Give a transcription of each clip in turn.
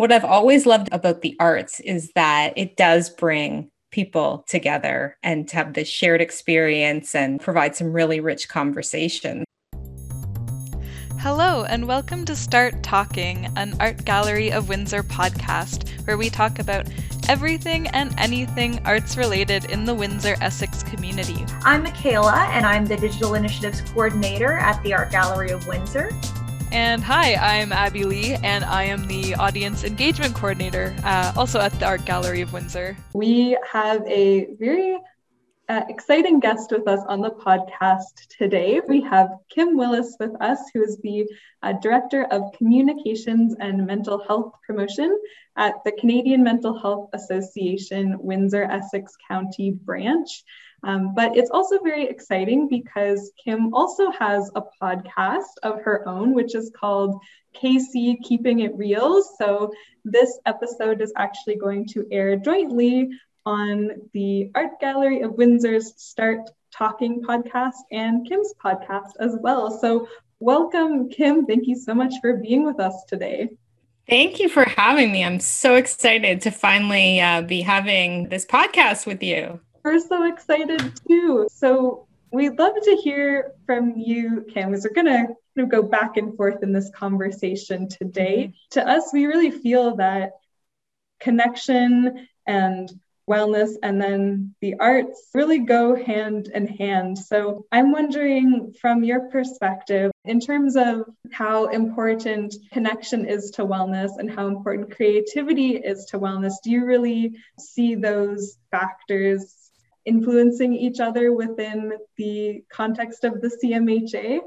what I've always loved about the arts is that it does bring people together and to have this shared experience and provide some really rich conversation. Hello, and welcome to Start Talking, an Art Gallery of Windsor podcast, where we talk about everything and anything arts related in the Windsor Essex community. I'm Micaela, and I'm the Digital Initiatives Coordinator at the Art Gallery of Windsor. And hi, I'm Abbey Lee, and I am the Audience Engagement Coordinator, uh, also at the Art Gallery of Windsor. We have a very uh, exciting guest with us on the podcast today. We have Kim Willis with us, who is the uh, Director of Communications and Mental Health Promotion at the Canadian Mental Health Association Windsor Essex County branch. Um, but it's also very exciting because Kim also has a podcast of her own, which is called KC Keeping It Real. So this episode is actually going to air jointly on the Art Gallery of Windsor's Start Talking podcast and Kim's podcast as well. So welcome, Kim. Thank you so much for being with us today. Thank you for having me. I'm so excited to finally uh, be having this podcast with you. We're so excited too. So we'd love to hear from you, Kim, as we're going to kind of go back and forth in this conversation today. Mm-hmm. To us, we really feel that connection and wellness and then the arts really go hand in hand. So I'm wondering from your perspective, in terms of how important connection is to wellness and how important creativity is to wellness, do you really see those factors influencing each other within the context of the CMHA?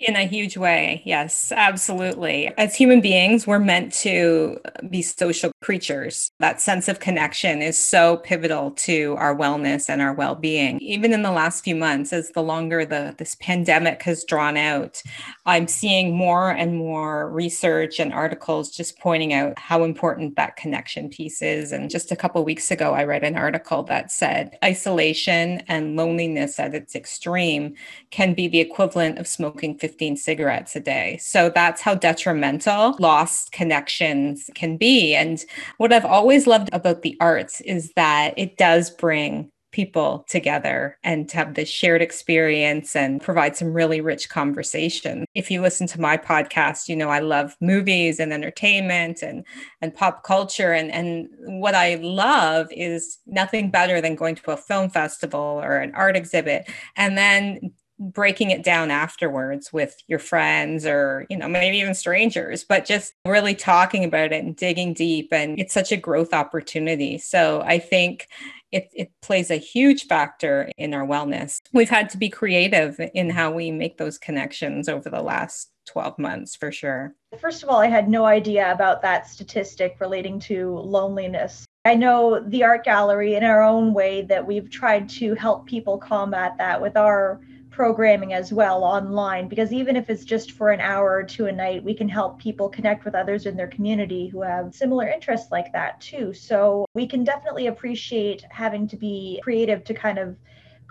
In a huge way. Yes, absolutely. As human beings, we're meant to be social creatures. That sense of connection is so pivotal to our wellness and our well-being. Even in the last few months, as the longer the this pandemic has drawn out, I'm seeing more and more research and articles just pointing out how important that connection piece is. And just a couple weeks ago, I read an article that said isolation and loneliness at its extreme can be the equivalent of smoking 15 cigarettes a day. So that's how detrimental lost connections can be. And what I've always loved about the arts is that it does bring people together and to have this shared experience and provide some really rich conversation. If you listen to my podcast, you know I love movies and entertainment and and pop culture and and what I love is nothing better than going to a film festival or an art exhibit and then breaking it down afterwards with your friends or you know maybe even strangers but just really talking about it and digging deep and it's such a growth opportunity. So i think it, it plays a huge factor in our wellness. We've had to be creative in how we make those connections over the last 12 months for sure. First of all i had no idea about that statistic relating to loneliness. I know the art gallery in our own way that we've tried to help people combat that with our programming as well online because even if it's just for an hour or two a night we can help people connect with others in their community who have similar interests like that too. So we can definitely appreciate having to be creative to kind of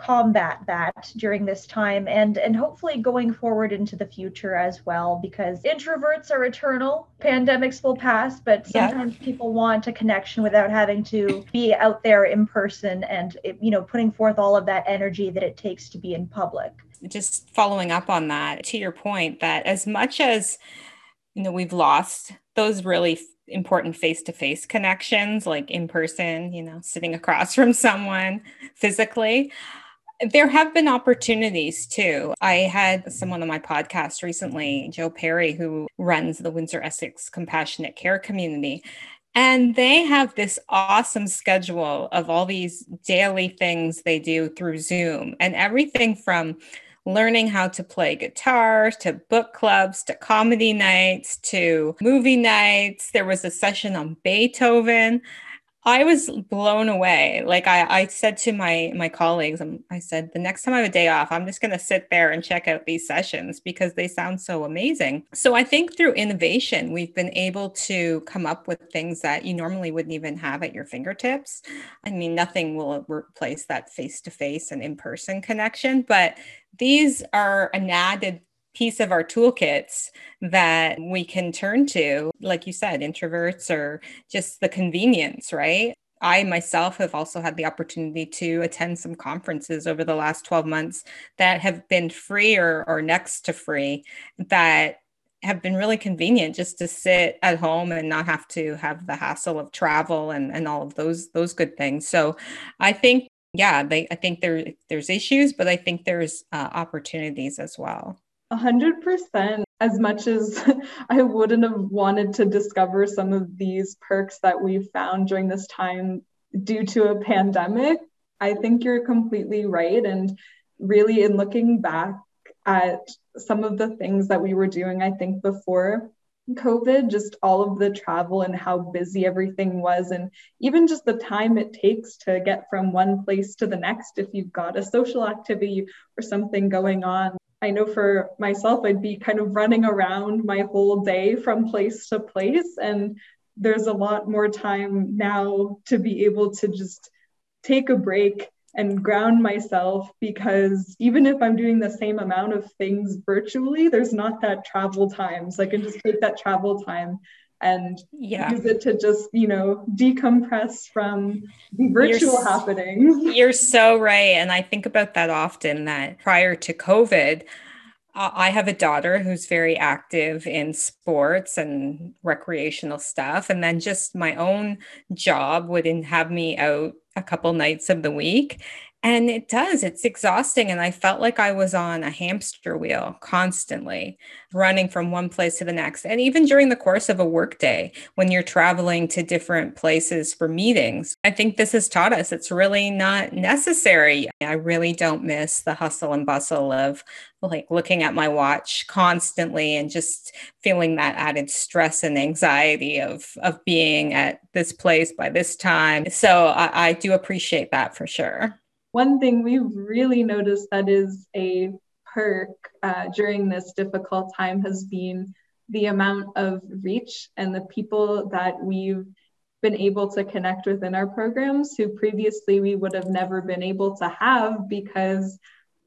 combat that during this time and and hopefully going forward into the future as well because introverts are eternal pandemics will pass but sometimes yeah. people want a connection without having to be out there in person and you know putting forth all of that energy that it takes to be in public just following up on that to your point that as much as you know we've lost those really important face-to-face connections like in person you know sitting across from someone physically there have been opportunities too. I had someone on my podcast recently, Joe Perry, who runs the Windsor Essex Compassionate Care Community. And they have this awesome schedule of all these daily things they do through Zoom and everything from learning how to play guitar to book clubs to comedy nights to movie nights. There was a session on Beethoven. I was blown away. Like I, I said to my my colleagues, um, I said the next time I have a day off, I'm just going to sit there and check out these sessions because they sound so amazing. So I think through innovation, we've been able to come up with things that you normally wouldn't even have at your fingertips. I mean, nothing will replace that face to face and in person connection, but these are an added piece of our toolkits that we can turn to, like you said, introverts or just the convenience, right? I myself have also had the opportunity to attend some conferences over the last 12 months that have been free or, or next to free that have been really convenient just to sit at home and not have to have the hassle of travel and, and all of those those good things. So I think yeah, they I think there there's issues, but I think there's uh, opportunities as well. A hundred percent. As much as I wouldn't have wanted to discover some of these perks that we've found during this time due to a pandemic, I think you're completely right. And really, in looking back at some of the things that we were doing, I think before COVID, just all of the travel and how busy everything was, and even just the time it takes to get from one place to the next if you've got a social activity or something going on. I know for myself, I'd be kind of running around my whole day from place to place. And there's a lot more time now to be able to just take a break and ground myself because even if I'm doing the same amount of things virtually, there's not that travel time. So I can just take that travel time and yeah. use it to just you know decompress from the virtual you're, happenings you're so right and i think about that often that prior to covid I have a daughter who's very active in sports and recreational stuff. And then just my own job would have me out a couple nights of the week. And it does, it's exhausting. And I felt like I was on a hamster wheel constantly running from one place to the next. And even during the course of a workday, when you're traveling to different places for meetings, I think this has taught us it's really not necessary. I really don't miss the hustle and bustle of like looking at my watch constantly and just feeling that added stress and anxiety of of being at this place by this time. So I, I do appreciate that for sure. One thing we've really noticed that is a perk uh, during this difficult time has been the amount of reach and the people that we've been able to connect with in our programs who previously we would have never been able to have because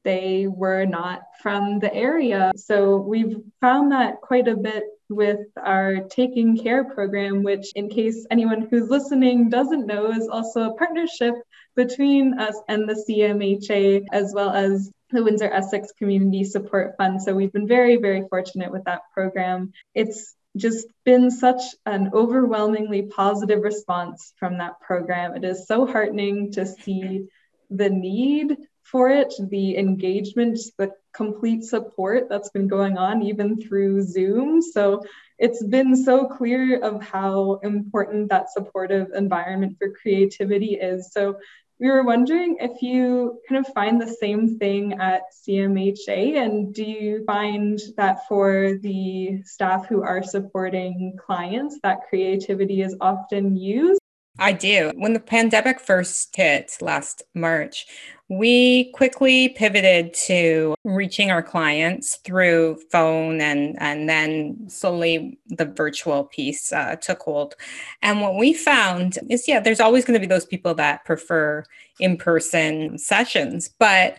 they were not from the area. So we've found that quite a bit with our Taking Care program, which, in case anyone who's listening doesn't know, is also a partnership between us and the CMHA, as well as the Windsor Essex Community Support Fund. So we've been very, very fortunate with that program. It's just been such an overwhelmingly positive response from that program. It is so heartening to see the need for it, the engagement, the complete support that's been going on even through Zoom. So it's been so clear of how important that supportive environment for creativity is. So we were wondering if you kind of find the same thing at CMHA, and do you find that for the staff who are supporting clients, that creativity is often used? I do. When the pandemic first hit last March, we quickly pivoted to reaching our clients through phone and and then slowly the virtual piece uh, took hold and what we found is yeah there's always going to be those people that prefer in-person sessions but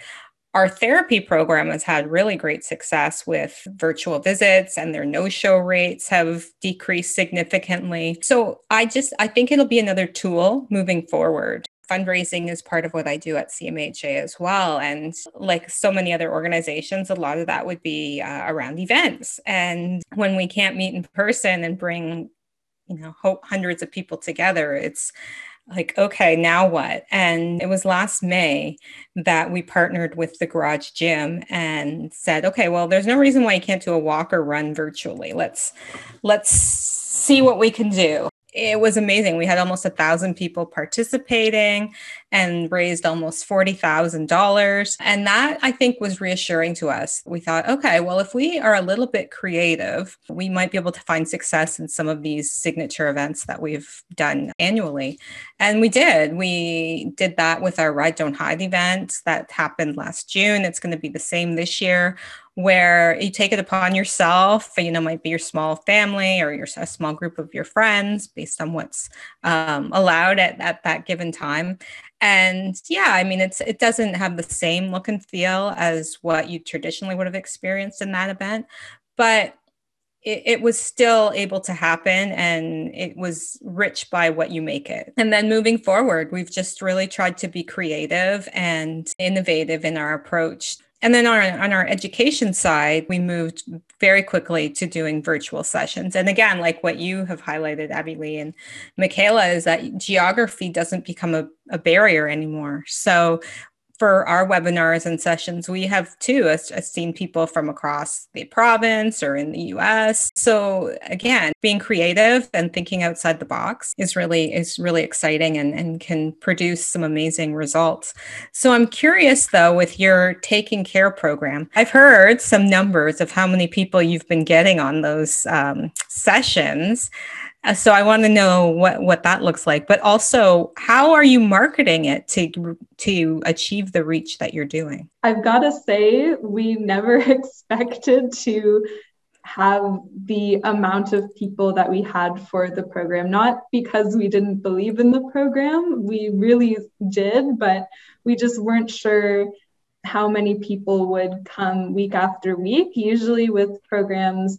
our therapy program has had really great success with virtual visits and their no-show rates have decreased significantly so i just i think it'll be another tool moving forward fundraising is part of what I do at CMHA as well. And like so many other organizations, a lot of that would be uh, around events. And when we can't meet in person and bring, you know, hundreds of people together, it's like, okay, now what? And it was last May that we partnered with the Garage Gym and said, okay, well, there's no reason why you can't do a walk or run virtually. Let's let's see what we can do it was amazing. We had almost a thousand people participating and raised almost $40,000. And that I think was reassuring to us. We thought, okay, well, if we are a little bit creative, we might be able to find success in some of these signature events that we've done annually. And we did. We did that with our Ride Don't Hide event that happened last June. It's going to be the same this year where you take it upon yourself, you know, might be your small family or your a small group of your friends based on what's um, allowed at, at that given time. And yeah, I mean, it's it doesn't have the same look and feel as what you traditionally would have experienced in that event, but it, it, was still able to happen and it was rich by what you make it. And then moving forward, we've just really tried to be creative and innovative in our approach. And then on, on our education side, we moved very quickly to doing virtual sessions. And again, like what you have highlighted, Abbey Lee and Micaela, is that geography doesn't become a, a barrier anymore. So for our webinars and sessions, we have too I've seen people from across the province or in the US. So again, being creative and thinking outside the box is really is really exciting and, and can produce some amazing results. So I'm curious though, with your taking care program, I've heard some numbers of how many people you've been getting on those um, sessions. Uh, so I want to know what what that looks like, but also how are you marketing it to to achieve the reach that you're doing? I've got to say we never expected to have the amount of people that we had for the program not because we didn't believe in the program we really did but we just weren't sure how many people would come week after week usually with programs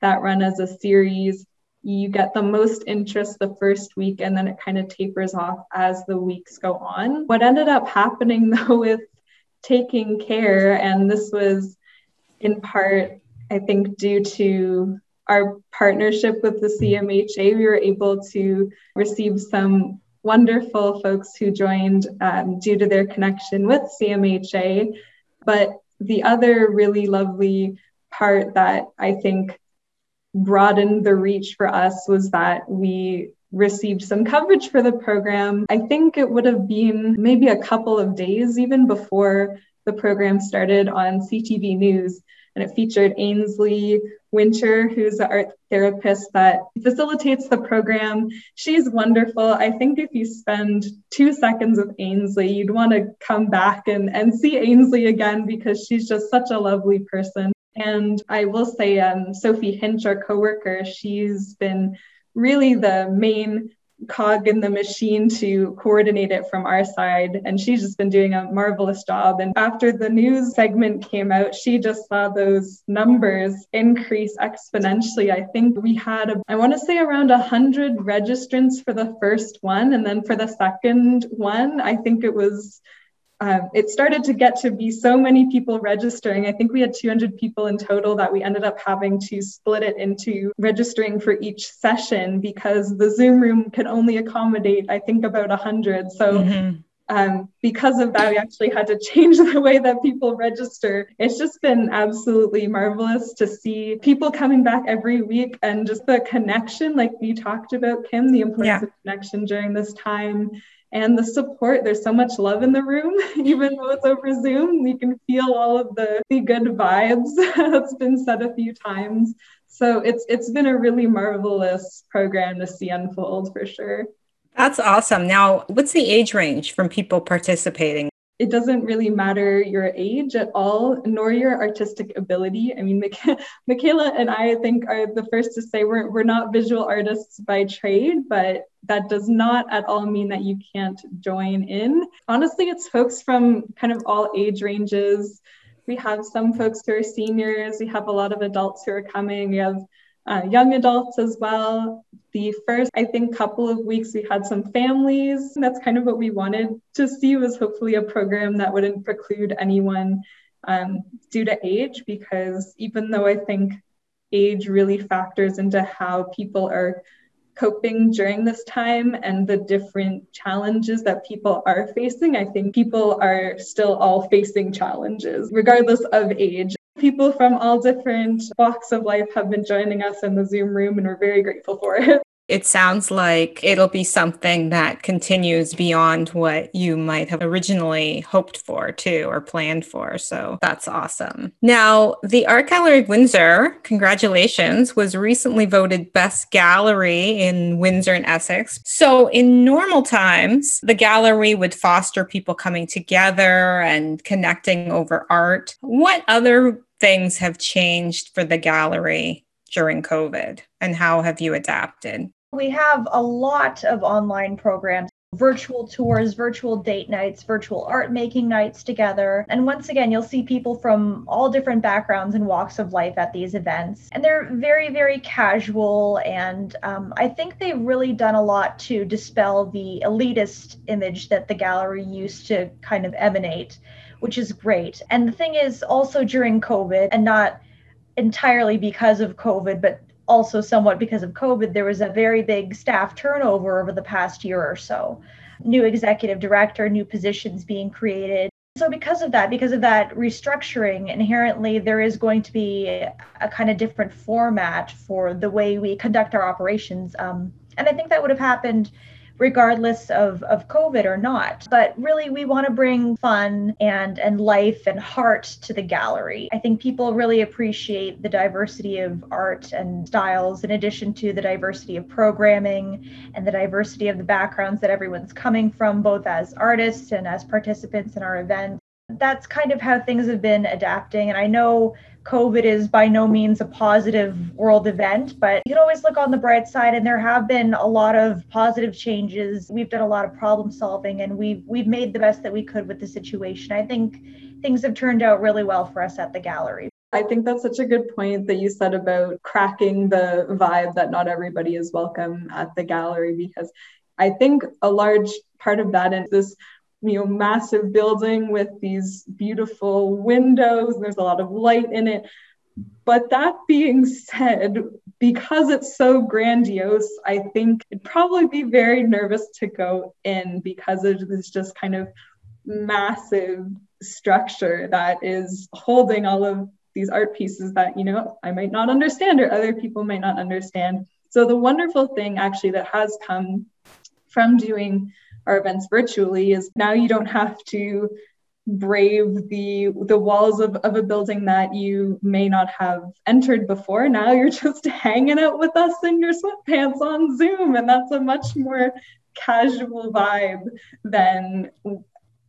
that run as a series you get the most interest the first week and then it kind of tapers off as the weeks go on. What ended up happening though with taking care, and this was in part, I think, due to our partnership with the CMHA, we were able to receive some wonderful folks who joined um, due to their connection with CMHA. But the other really lovely part that I think broadened the reach for us was that we received some coverage for the program. I think it would have been maybe a couple of days even before the program started on CTV News. And it featured Ainsley Winter, who's an art therapist that facilitates the program. She's wonderful. I think if you spend two seconds with Ainsley, you'd want to come back and, and see Ainsley again because she's just such a lovely person. And I will say, um, Sophie Hinch, our coworker, she's been really the main cog in the machine to coordinate it from our side. And she's just been doing a marvelous job. And after the news segment came out, she just saw those numbers increase exponentially. I think we had, a, I want to say around 100 registrants for the first one. And then for the second one, I think it was um, it started to get to be so many people registering. I think we had 200 people in total that we ended up having to split it into registering for each session because the Zoom room could only accommodate, I think, about 100. So mm-hmm. Um, because of that, we actually had to change the way that people register. It's just been absolutely marvelous to see people coming back every week and just the connection, like we talked about, Kim, the importance yeah. of connection during this time and the support. There's so much love in the room, even though it's over Zoom. You can feel all of the, the good vibes that's been said a few times. So it's it's been a really marvelous program to see unfold for sure. That's awesome. Now, what's the age range from people participating? It doesn't really matter your age at all, nor your artistic ability. I mean, Micaela and I, I think, are the first to say we're, we're not visual artists by trade, but that does not at all mean that you can't join in. Honestly, it's folks from kind of all age ranges. We have some folks who are seniors, we have a lot of adults who are coming, we have uh, young adults as well. The first, I think, couple of weeks, we had some families. That's kind of what we wanted to see was hopefully a program that wouldn't preclude anyone um, due to age, because even though I think age really factors into how people are coping during this time and the different challenges that people are facing. I think people are still all facing challenges, regardless of age. People from all different walks of life have been joining us in the Zoom room, and we're very grateful for it. It sounds like it'll be something that continues beyond what you might have originally hoped for, too, or planned for. So that's awesome. Now, the Art Gallery of Windsor, congratulations, was recently voted Best Gallery in Windsor and Essex. So, in normal times, the gallery would foster people coming together and connecting over art. What other things have changed for the gallery during COVID and how have you adapted? We have a lot of online programs. virtual tours, virtual date nights, virtual art making nights together. And once again, you'll see people from all different backgrounds and walks of life at these events. And they're very, very casual. And um, I think they've really done a lot to dispel the elitist image that the gallery used to kind of emanate, which is great. And the thing is, also during COVID, and not entirely because of COVID, but also somewhat because of COVID, there was a very big staff turnover over the past year or so. New executive director, new positions being created. So, because of that, because of that restructuring, inherently there is going to be a, kind of different format for the way we conduct our operations. Um, and I think that would have happened regardless of, of COVID or not. But really, we want to bring fun and, and life and heart to the gallery. I think people really appreciate the diversity of art and styles, in addition to the diversity of programming and the diversity of the backgrounds that everyone's coming from, both as artists and as participants in our event. That's kind of how things have been adapting. And I know COVID is by no means a positive world event, but you can always look on the bright side and there have been a lot of positive changes. We've done a lot of problem solving and we've we've made the best that we could with the situation. I think things have turned out really well for us at the gallery. I think that's such a good point that you said about cracking the vibe that not everybody is welcome at the gallery because I think a large part of that is this you know massive building with these beautiful windows there's a lot of light in it. But that being said because it's so grandiose i think it'd probably be very nervous to go in because it is just kind of massive structure that is holding all of these art pieces that you know i might not understand or other people might not understand. So the wonderful thing actually that has come from doing our events virtually is now you don't have to brave the the walls of, of a building that you may not have entered before. Now you're just hanging out with us in your sweatpants on zoom and that's a much more casual vibe than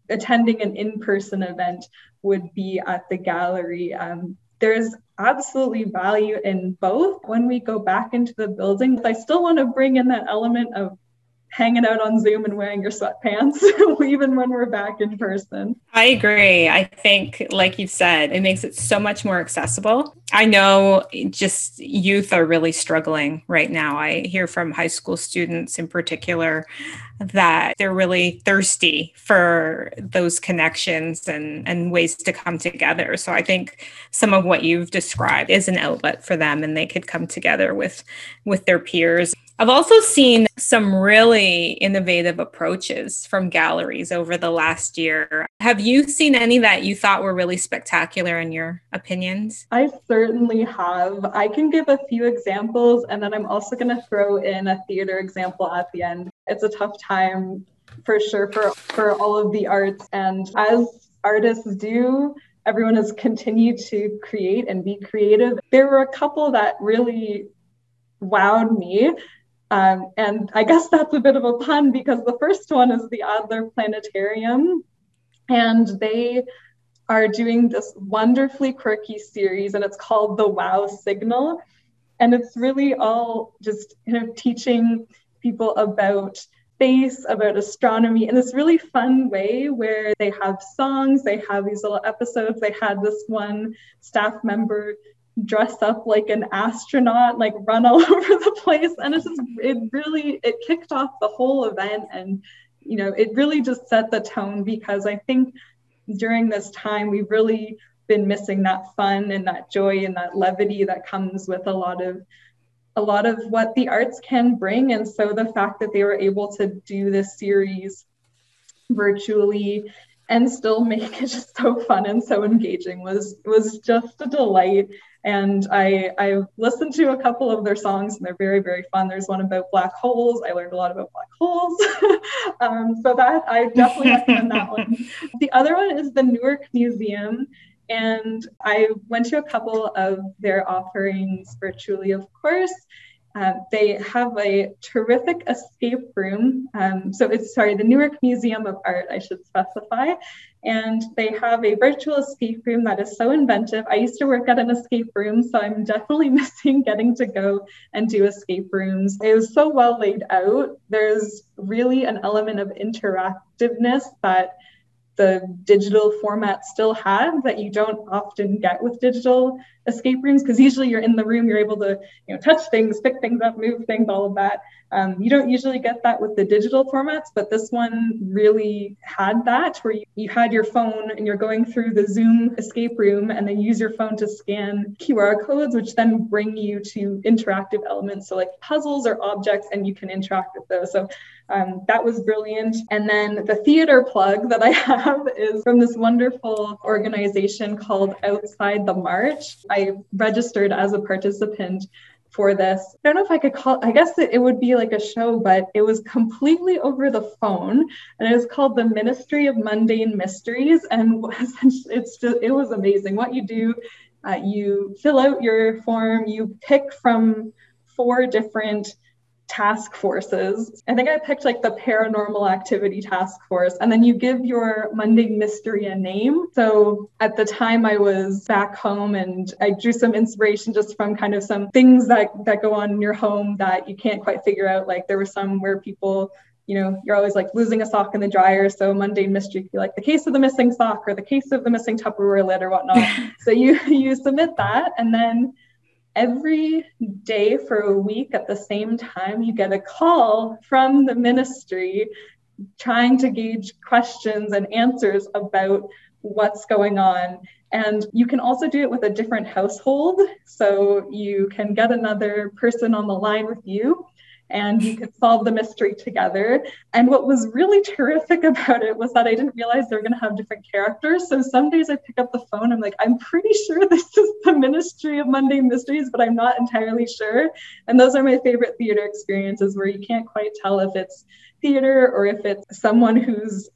attending an in-person event would be at the gallery. Um, there's absolutely value in both. When we go back into the building i still want to bring in that element of hanging out on Zoom and wearing your sweatpants, even when we're back in person. I agree. I think, like you said, it makes it so much more accessible. I know just youth are really struggling right now. I hear from high school students in particular that they're really thirsty for those connections and, and ways to come together. So I think some of what you've described is an outlet for them and they could come together with with their peers. I've also seen some really innovative approaches from galleries over the last year. Have you seen any that you thought were really spectacular in your opinions? I certainly have. I can give a few examples and then I'm also going to throw in a theater example at the end. It's a tough time for sure for, for all of the arts. And as artists do, everyone has continued to create and be creative. There were a couple that really wowed me. Um, and I guess that's a bit of a pun because the first one is the Adler Planetarium. And they are doing this wonderfully quirky series, and it's called The Wow Signal. And it's really all just kind of teaching people about space, about astronomy in this really fun way where they have songs, they have these little episodes. They had this one staff member dress up like an astronaut, like run all over the place. And it's just, it really, it kicked off the whole event. And, you know, it really just set the tone because I think during this time, we've really been missing that fun and that joy and that levity that comes with a lot of a lot of what the arts can bring. And so the fact that they were able to do this series virtually and still make it just so fun and so engaging was was just a delight and I I listened to a couple of their songs and they're very very fun. There's one about black holes. I learned a lot about black holes, um, so that I definitely recommend that one. The other one is the Newark Museum, and I went to a couple of their offerings virtually, of course. Uh, they have a terrific escape room. Um, so it's sorry, the Newark Museum of Art, I should specify. and they have a virtual escape room that is so inventive. I used to work at an escape room, so I'm definitely missing getting to go and do escape rooms. It was so well laid out. There's really an element of interactiveness that the digital format still had that you don't often get with digital escape rooms because usually you're in the room you're able to you know touch things pick things up move things all of that. Um, you don't usually get that with the digital formats but this one really had that where you, you had your phone and you're going through the zoom escape room and then use your phone to scan qr codes which then bring you to interactive elements. So like puzzles or objects and you can interact with those. So um, that was brilliant. And then the theater plug that I have is from this wonderful organization called Outside the March. I registered as a participant for this. I don't know if I could call I guess it, it, would be like a show, but it was completely over the phone and it was called the Ministry of Mundane Mysteries. And it's just it was amazing. What you do, uh, you fill out your form, you pick from four different task forces. I think I picked like the paranormal activity task force, and then you give your mundane mystery a name. So at the time I was back home and I drew some inspiration just from kind of some things that, that go on in your home that you can't quite figure out. Like there were some where people you know, you're always like losing a sock in the dryer. So mundane mystery could be like the case of the missing sock or the case of the missing Tupperware lid or whatnot. so you you submit that and then every day for a week at the same time, you get a call from the ministry trying to gauge questions and answers about what's going on. And you can also do it with a different household. So you can get another person on the line with you and you could solve the mystery together. And what was really terrific about it was that I didn't realize they were going to have different characters. So some days I pick up the phone, I'm like, I'm pretty sure this is the Ministry of Mundane Mysteries, but I'm not entirely sure. And those are my favorite theater experiences where you can't quite tell if it's theater or if it's someone who's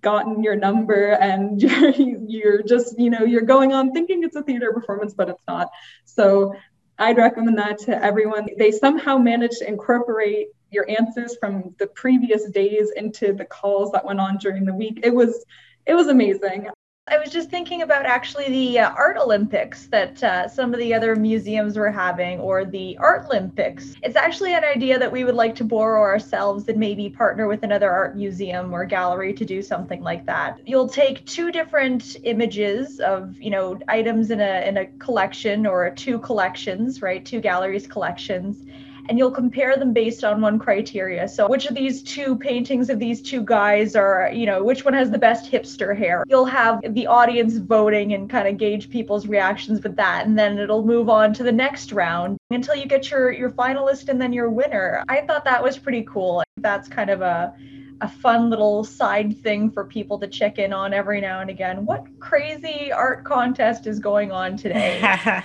gotten your number and you're, you're just you know you're going on thinking it's a theater performance but it's not so I'd recommend that to everyone. They somehow managed to incorporate your answers from the previous days into the calls that went on during the week. It was it was amazing. I was just thinking about actually the uh, art Olympics that uh, some of the other museums were having, or the Art Olympics. It's actually an idea that we would like to borrow ourselves and maybe partner with another art museum or gallery to do something like that. You'll take two different images of, you know, items in a in a collection or two collections, right? Two galleries collections and you'll compare them based on one criteria. So which of these two paintings of these two guys are, you know, which one has the best hipster hair? You'll have the audience voting and kind of gauge people's reactions with that. And then it'll move on to the next round until you get your your finalist and then your winner. I thought that was pretty cool. That's kind of a a fun little side thing for people to check in on every now and again. What crazy art contest is going on today?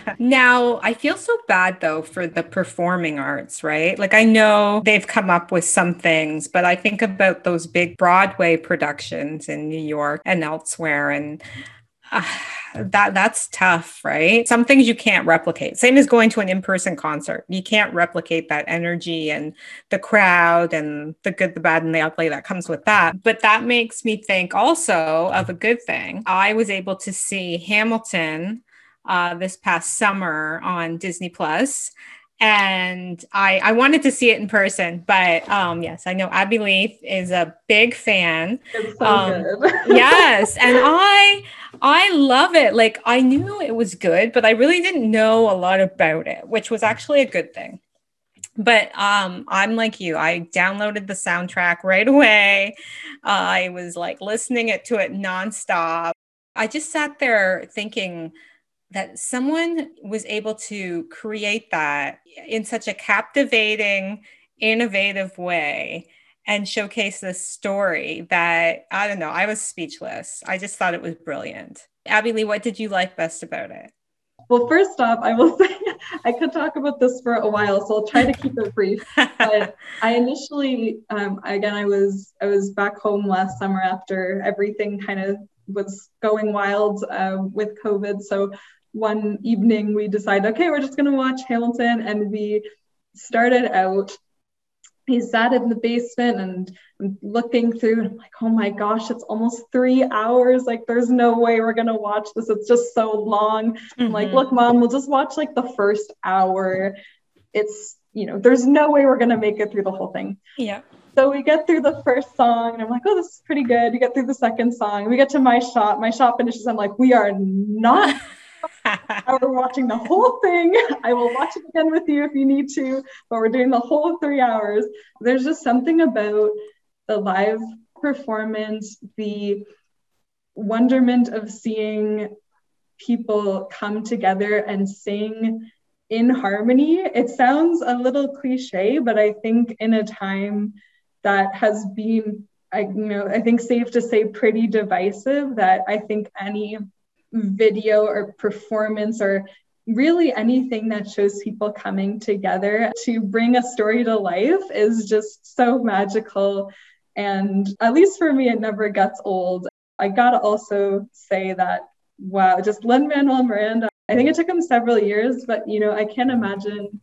now, I feel so bad though for the performing arts, right? Like I know they've come up with some things, but I think about those big Broadway productions in New York and elsewhere and that that's tough, right? Some things you can't replicate. Same as going to an in-person concert. You can't replicate that energy and the crowd and the good, the bad, and the ugly that comes with that. But that makes me think also of a good thing. I was able to see Hamilton uh, this past summer on Disney Plus and I, I wanted to see it in person, but um, yes, I know Abby Leith is a big fan. So um, yes, and I I love it. Like I knew it was good, but I really didn't know a lot about it, which was actually a good thing. But um, I'm like you. I downloaded the soundtrack right away. Uh, I was like listening it to it nonstop. I just sat there thinking that someone was able to create that in such a captivating, innovative way and showcase this story that I don't know, I was speechless. I just thought it was brilliant. Abbey Lee, what did you like best about it? Well, first off, I will say I could talk about this for a while, so I'll try to keep it brief. But I initially, um, again, I was I was back home last summer after everything kind of was going wild uh, with COVID. So one evening we decided, okay, we're just going to watch Hamilton, and we started out he sat in the basement and I'm looking through and I'm like, oh my gosh, it's almost three hours. Like, there's no way we're gonna watch this. It's just so long. Mm-hmm. I'm like, mm-hmm. look, mom, we'll just watch like the first hour. It's, you know, there's no way we're gonna make it through the whole thing. Yeah. So we get through the first song and I'm like, oh, this is pretty good. You get through the second song. We get to my shot. My shot finishes. I'm like, we are not we're watching the whole thing. I will watch it again with you if you need to, but we're doing the whole three hours. There's just something about the live performance, the wonderment of seeing people come together and sing in harmony. It sounds a little cliche, but I think in a time that has been I you know I think safe to say pretty divisive that I think any Mm. video or performance or really anything that shows people coming together to bring a story to life is just so magical. And at least for me it never gets old. I gotta also say that wow just Lin-Manuel Miranda i think it took him several years but you know i can't imagine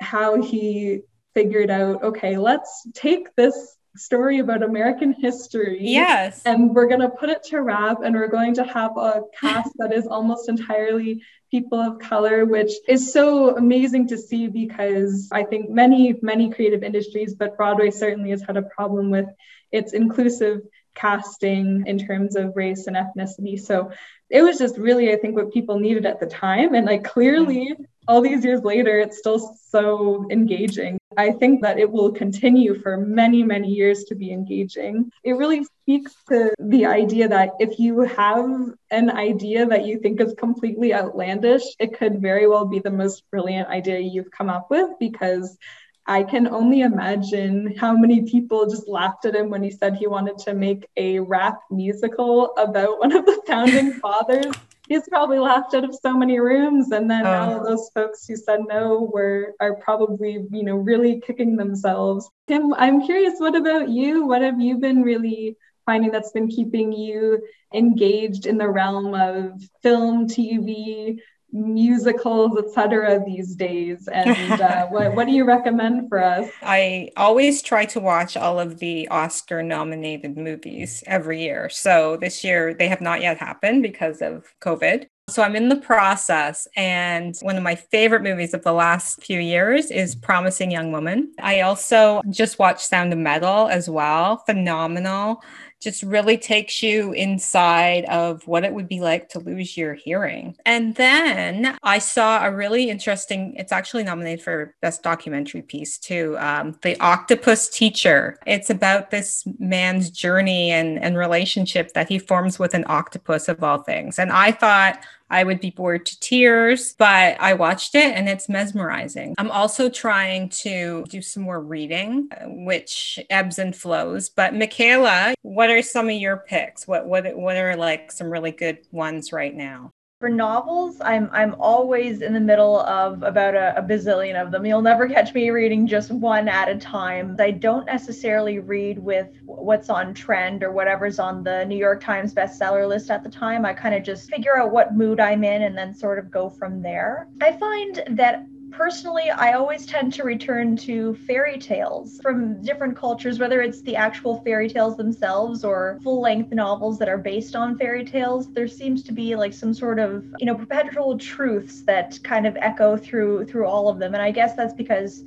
how he figured out okay let's take this story about American history. Yes. And we're going to put it to rap and we're going to have a cast that is almost entirely people of color, which is so amazing to see because I think many, many creative industries, but Broadway certainly has had a problem with its inclusive casting in terms of race and ethnicity. So it was just really, I think, what people needed at the time. And like clearly, all these years later, it's still so engaging. I think that it will continue for many, many years to be engaging. It really speaks to the idea that if you have an idea that you think is completely outlandish, it could very well be the most brilliant idea you've come up with because I can only imagine how many people just laughed at him when he said he wanted to make a rap musical about one of the founding fathers he's probably laughed out of so many rooms and then oh. all of those folks who said no were are probably you know really kicking themselves Kim i'm curious what about you what have you been really finding that's been keeping you engaged in the realm of film tv musicals, etc. these days. And uh, what, what do you recommend for us? I always try to watch all of the Oscar nominated movies every year. So this year they have not yet happened because of COVID. So I'm in the process. And one of my favorite movies of the last few years is Promising Young Woman. I also just watched Sound of Metal as well. Phenomenal just really takes you inside of what it would be like to lose your hearing. And then I saw a really interesting, it's actually nominated for Best Documentary Piece too um, The Octopus Teacher. It's about this man's journey and, and relationship that he forms with an octopus of all things. And I thought, I would be bored to tears, but I watched it and it's mesmerizing. I'm also trying to do some more reading, which ebbs and flows. But Micaela, what are some of your picks? What what what are like some really good ones right now? For novels, I'm I'm always in the middle of about a, a, bazillion of them. You'll never catch me reading just one at a time. I don't necessarily read with what's on trend or whatever's on the New York Times bestseller list at the time. I kind of just figure out what mood I'm in and then sort of go from there. I find that personally, I always tend to return to fairy tales from different cultures, whether it's the actual fairy tales themselves or full length novels that are based on fairy tales. There seems to be like some sort of, you know, perpetual truths that kind of echo through through all of them. And I guess that's because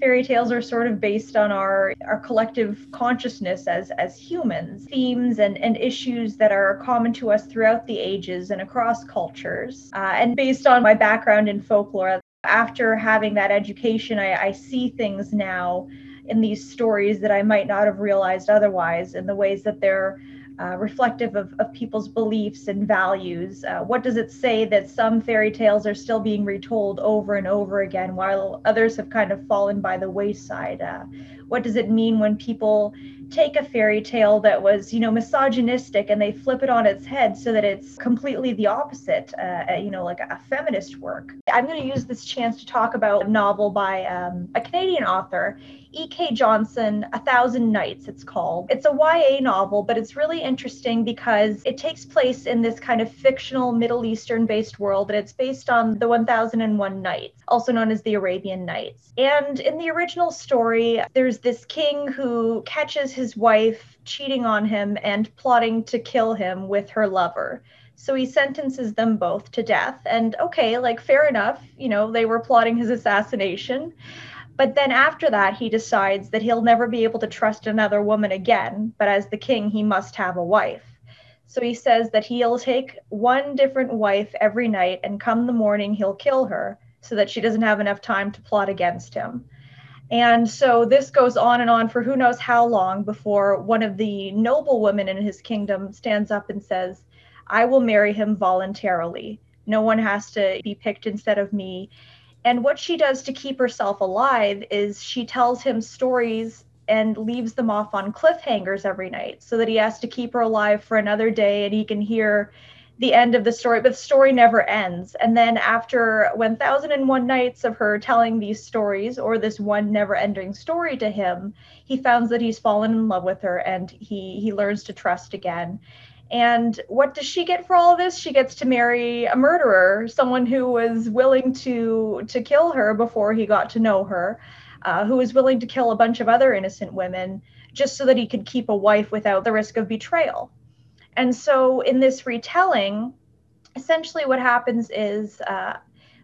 fairy tales are sort of based on our our collective consciousness as as humans themes and and issues that are common to us throughout the ages and across cultures uh, and based on my background in folklore after having that education, I, I see things now in these stories that I might not have realized otherwise in the ways that they're uh, reflective of, of people's beliefs and values. Uh, what does it say that some fairy tales are still being retold over and over again while others have kind of fallen by the wayside? Uh, what does it mean when people take a fairy tale that was, you know, misogynistic and they flip it on its head so that it's completely the opposite, uh, uh you know, like a feminist work? I'm going to use this chance to talk about a novel by um, a Canadian author E.K. Johnston, A Thousand Nights, it's called. It's a YA novel, but it's really interesting because it takes place in this kind of fictional Middle Eastern based world, and it's based on the 1001 Nights, also known as the Arabian Nights. And in the original story, there's this king who catches his wife cheating on him and plotting to kill him with her lover. So he sentences them both to death. And okay, like fair enough, you know, they were plotting his assassination. But then after that, he decides that he'll never be able to trust another woman again. But as the king, he must have a wife. So he says that he'll take one different wife every night, and come the morning, he'll kill her so that she doesn't have enough time to plot against him. And so this goes on and on for who knows how long before one of the noble women in his kingdom stands up and says, I will marry him voluntarily. No one has to be picked instead of me. And what she does to keep herself alive is she tells him stories and leaves them off on cliffhangers every night so that he has to keep her alive for another day and he can hear the end of the story, but the story never ends. And then after 1001 nights of her telling these stories or this one never ending story to him, he finds that he's fallen in love with her and he he learns to trust again. And what does she get for all of this? She gets to marry a murderer, someone who was willing to to kill her before he got to know her, uh, who was willing to kill a bunch of other innocent women just so that he could keep a wife without the risk of betrayal. And so, in this retelling, essentially what happens is. Uh,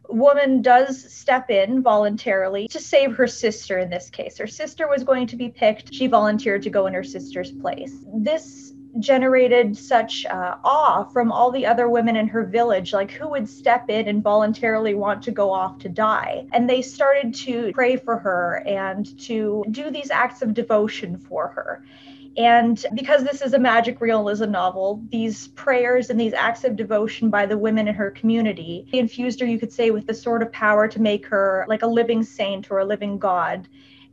woman does step in voluntarily to save her sister in this case. Her sister was going to be picked. She volunteered to go in her sister's place. This generated such uh, awe from all the other women in her village like who would step in and voluntarily want to go off to die? And they started to pray for her and to do these acts of devotion for her. And because this is a magic realism novel, these prayers and these acts of devotion by the women in her community infused her, you could say, with the sort of power to make her like a living saint or a living god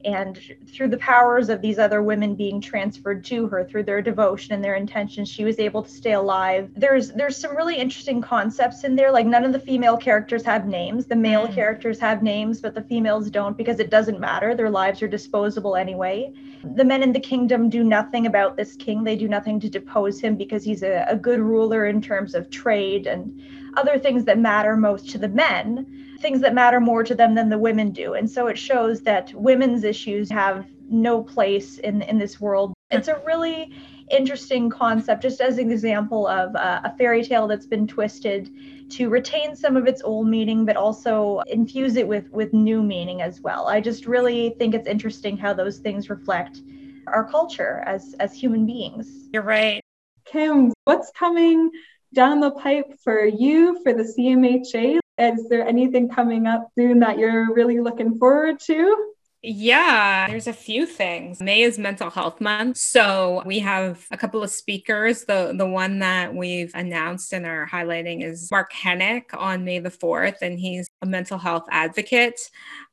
and through the powers of these other women being transferred to her through their devotion and their intentions she was able to stay alive. There's there's some really interesting concepts in there. Like none of the female characters have names. The male mm. characters have names but the females don't because it doesn't matter. Their lives are disposable anyway. The men in the kingdom do nothing about this king. They do nothing to depose him because he's a, a good ruler in terms of trade and other things that matter most to the men things that matter more to them than the women do. And so it shows that women's issues have no place in in this world. It's a really interesting concept, just as an example of uh, a fairy tale that's been twisted to retain some of its old meaning, but also infuse it with with new meaning as well. I just really think it's interesting how those things reflect our culture as as human beings. You're right. Kim, what's coming down the pipe for you for the CMHA? Is there anything coming up soon that you're really looking forward to? Yeah, there's a few things. May is mental health month. So we have a couple of speakers. The the one that we've announced and are highlighting is Mark Henick on May the 4th. And he's a mental health advocate,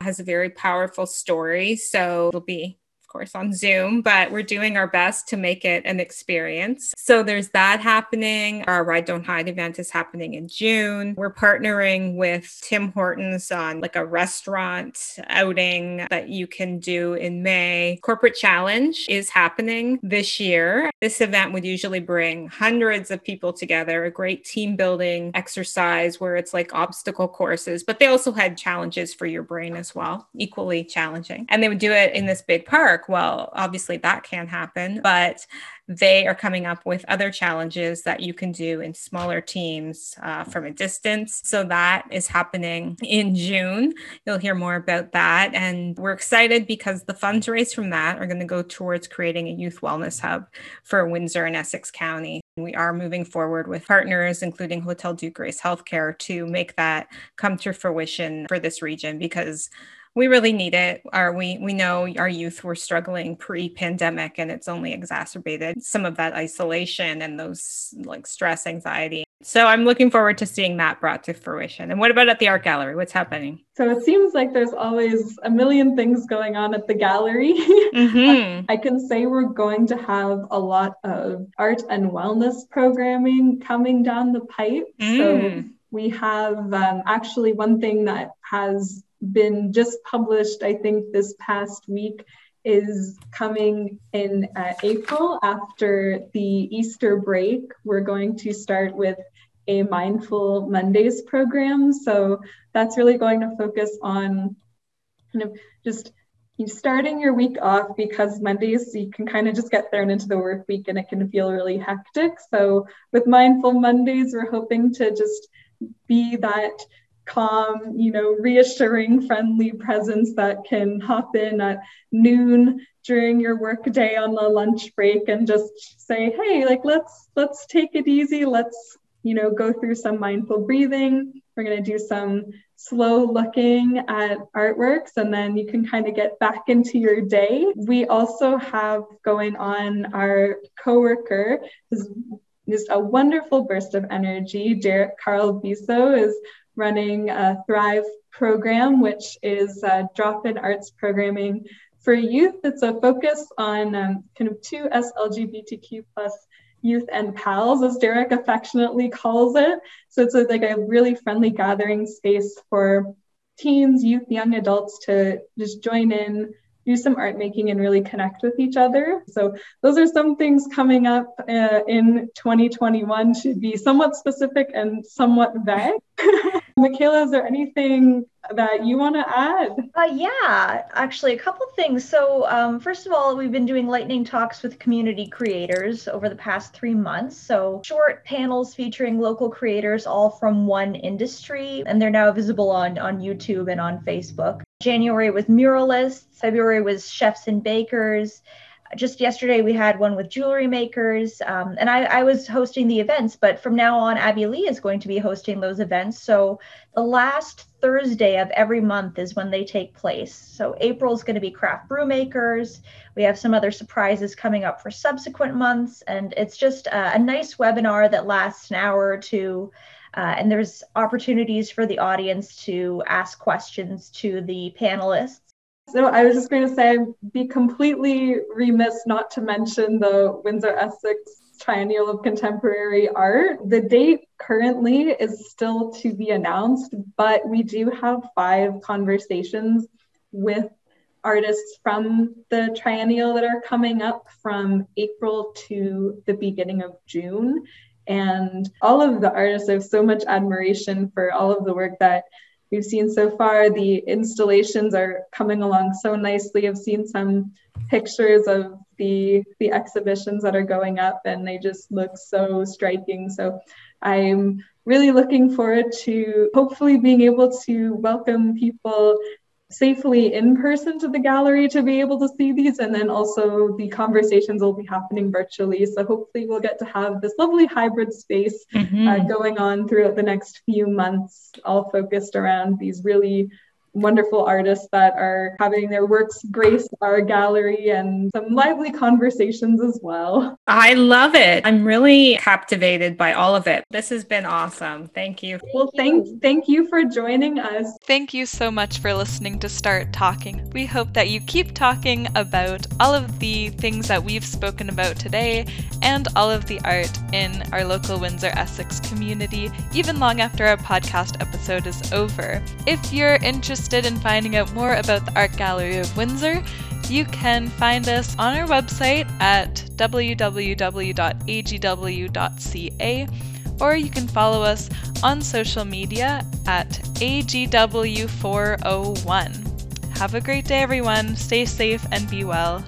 has a very powerful story. So it'll be course, on Zoom, but we're doing our best to make it an experience. So there's that happening. Our Ride Don't Hide event is happening in June. We're partnering with Tim Hortons on like a restaurant outing that you can do in May. Corporate Challenge is happening this year. This event would usually bring hundreds of people together, a great team building exercise where it's like obstacle courses, but they also had challenges for your brain as well, equally challenging. And they would do it in this big park well, obviously that can happen, but they are coming up with other challenges that you can do in smaller teams uh, from a distance. So that is happening in June. You'll hear more about that. And we're excited because the funds raised from that are going to go towards creating a youth wellness hub for Windsor and Essex County. We are moving forward with partners, including Hôtel-Dieu Grace Healthcare, to make that come to fruition for this region because we really need it. Our, we we know our youth were struggling pre-pandemic, and it's only exacerbated some of that isolation and those like stress, anxiety. So I'm looking forward to seeing that brought to fruition. And what about at the art gallery? What's happening? So it seems like there's always a million things going on at the gallery. Mm-hmm. I can say we're going to have a lot of art and wellness programming coming down the pipe. Mm. So we have um, actually one thing that has been just published, I think, this past week is coming in uh, April after the Easter break. We're going to start with a Mindful Mondays program. So that's really going to focus on kind of just starting your week off because Mondays you can kind of just get thrown into the work week and it can feel really hectic. So with Mindful Mondays, we're hoping to just be that calm, you know, reassuring, friendly presence that can hop in at noon during your work day on the lunch break and just say, hey, like let's let's take it easy. Let's, you know, go through some mindful breathing. We're gonna do some slow looking at artworks and then you can kind of get back into your day. We also have going on our coworker is just a wonderful burst of energy. Derek Carl Biso is running a Thrive program, which is drop-in arts programming for youth. It's a focus on um, kind of two SLGBTQ plus youth and pals, as Derek affectionately calls it. So it's like a really friendly gathering space for teens, youth, young adults to just join in, do some art making, and really connect with each other. So those are some things coming up uh, in 2021 to be somewhat specific and somewhat vague. Micaela, is there anything that you want to add? Uh, yeah, actually, a couple things. So, um, first of all, we've been doing lightning talks with community creators over the past three months. So, short panels featuring local creators, all from one industry, and they're now visible on on YouTube and on Facebook. January was muralists. February was chefs and bakers just yesterday we had one with jewelry makers um, and I, I, was hosting the events but from now on Abbey Lee is going to be hosting those events. So the last thursday of every month is when they take place. So april is going to be craft brew makers we have some other surprises coming up for subsequent months and it's just a, a nice webinar that lasts an hour or two uh, and there's opportunities for the audience to ask questions to the panelists so I was just going to say, be completely remiss not to mention the Windsor Essex Triennial of Contemporary Art. The date currently is still to be announced, but we do have five conversations with artists from the triennial that are coming up from April to the beginning of June. And all of the artists, I have so much admiration for all of the work that we've seen so far. The installations are coming along so nicely. I've seen some pictures of the the exhibitions that are going up and they just look so striking. So I'm really looking forward to hopefully being able to welcome people safely in person to the gallery to be able to see these and then also the conversations will be happening virtually so hopefully we'll get to have this lovely hybrid space mm-hmm. uh, going on throughout the next few months all focused around these really wonderful artists that are having their works grace our gallery and some lively conversations as well. I love it. I'm really captivated by all of it. This has been awesome. Thank you. Well, thank thank you for joining us. Thank you so much for listening to Start Talking. We hope that you keep talking about all of the things that we've spoken about today and all of the art in our local Windsor Essex community even long after our podcast episode is over. If you're interested interested in finding out more about the Art Gallery of Windsor, you can find us on our website at www.agw.ca or you can follow us on social media at AGW401. Have a great day, everyone. Stay safe and be well.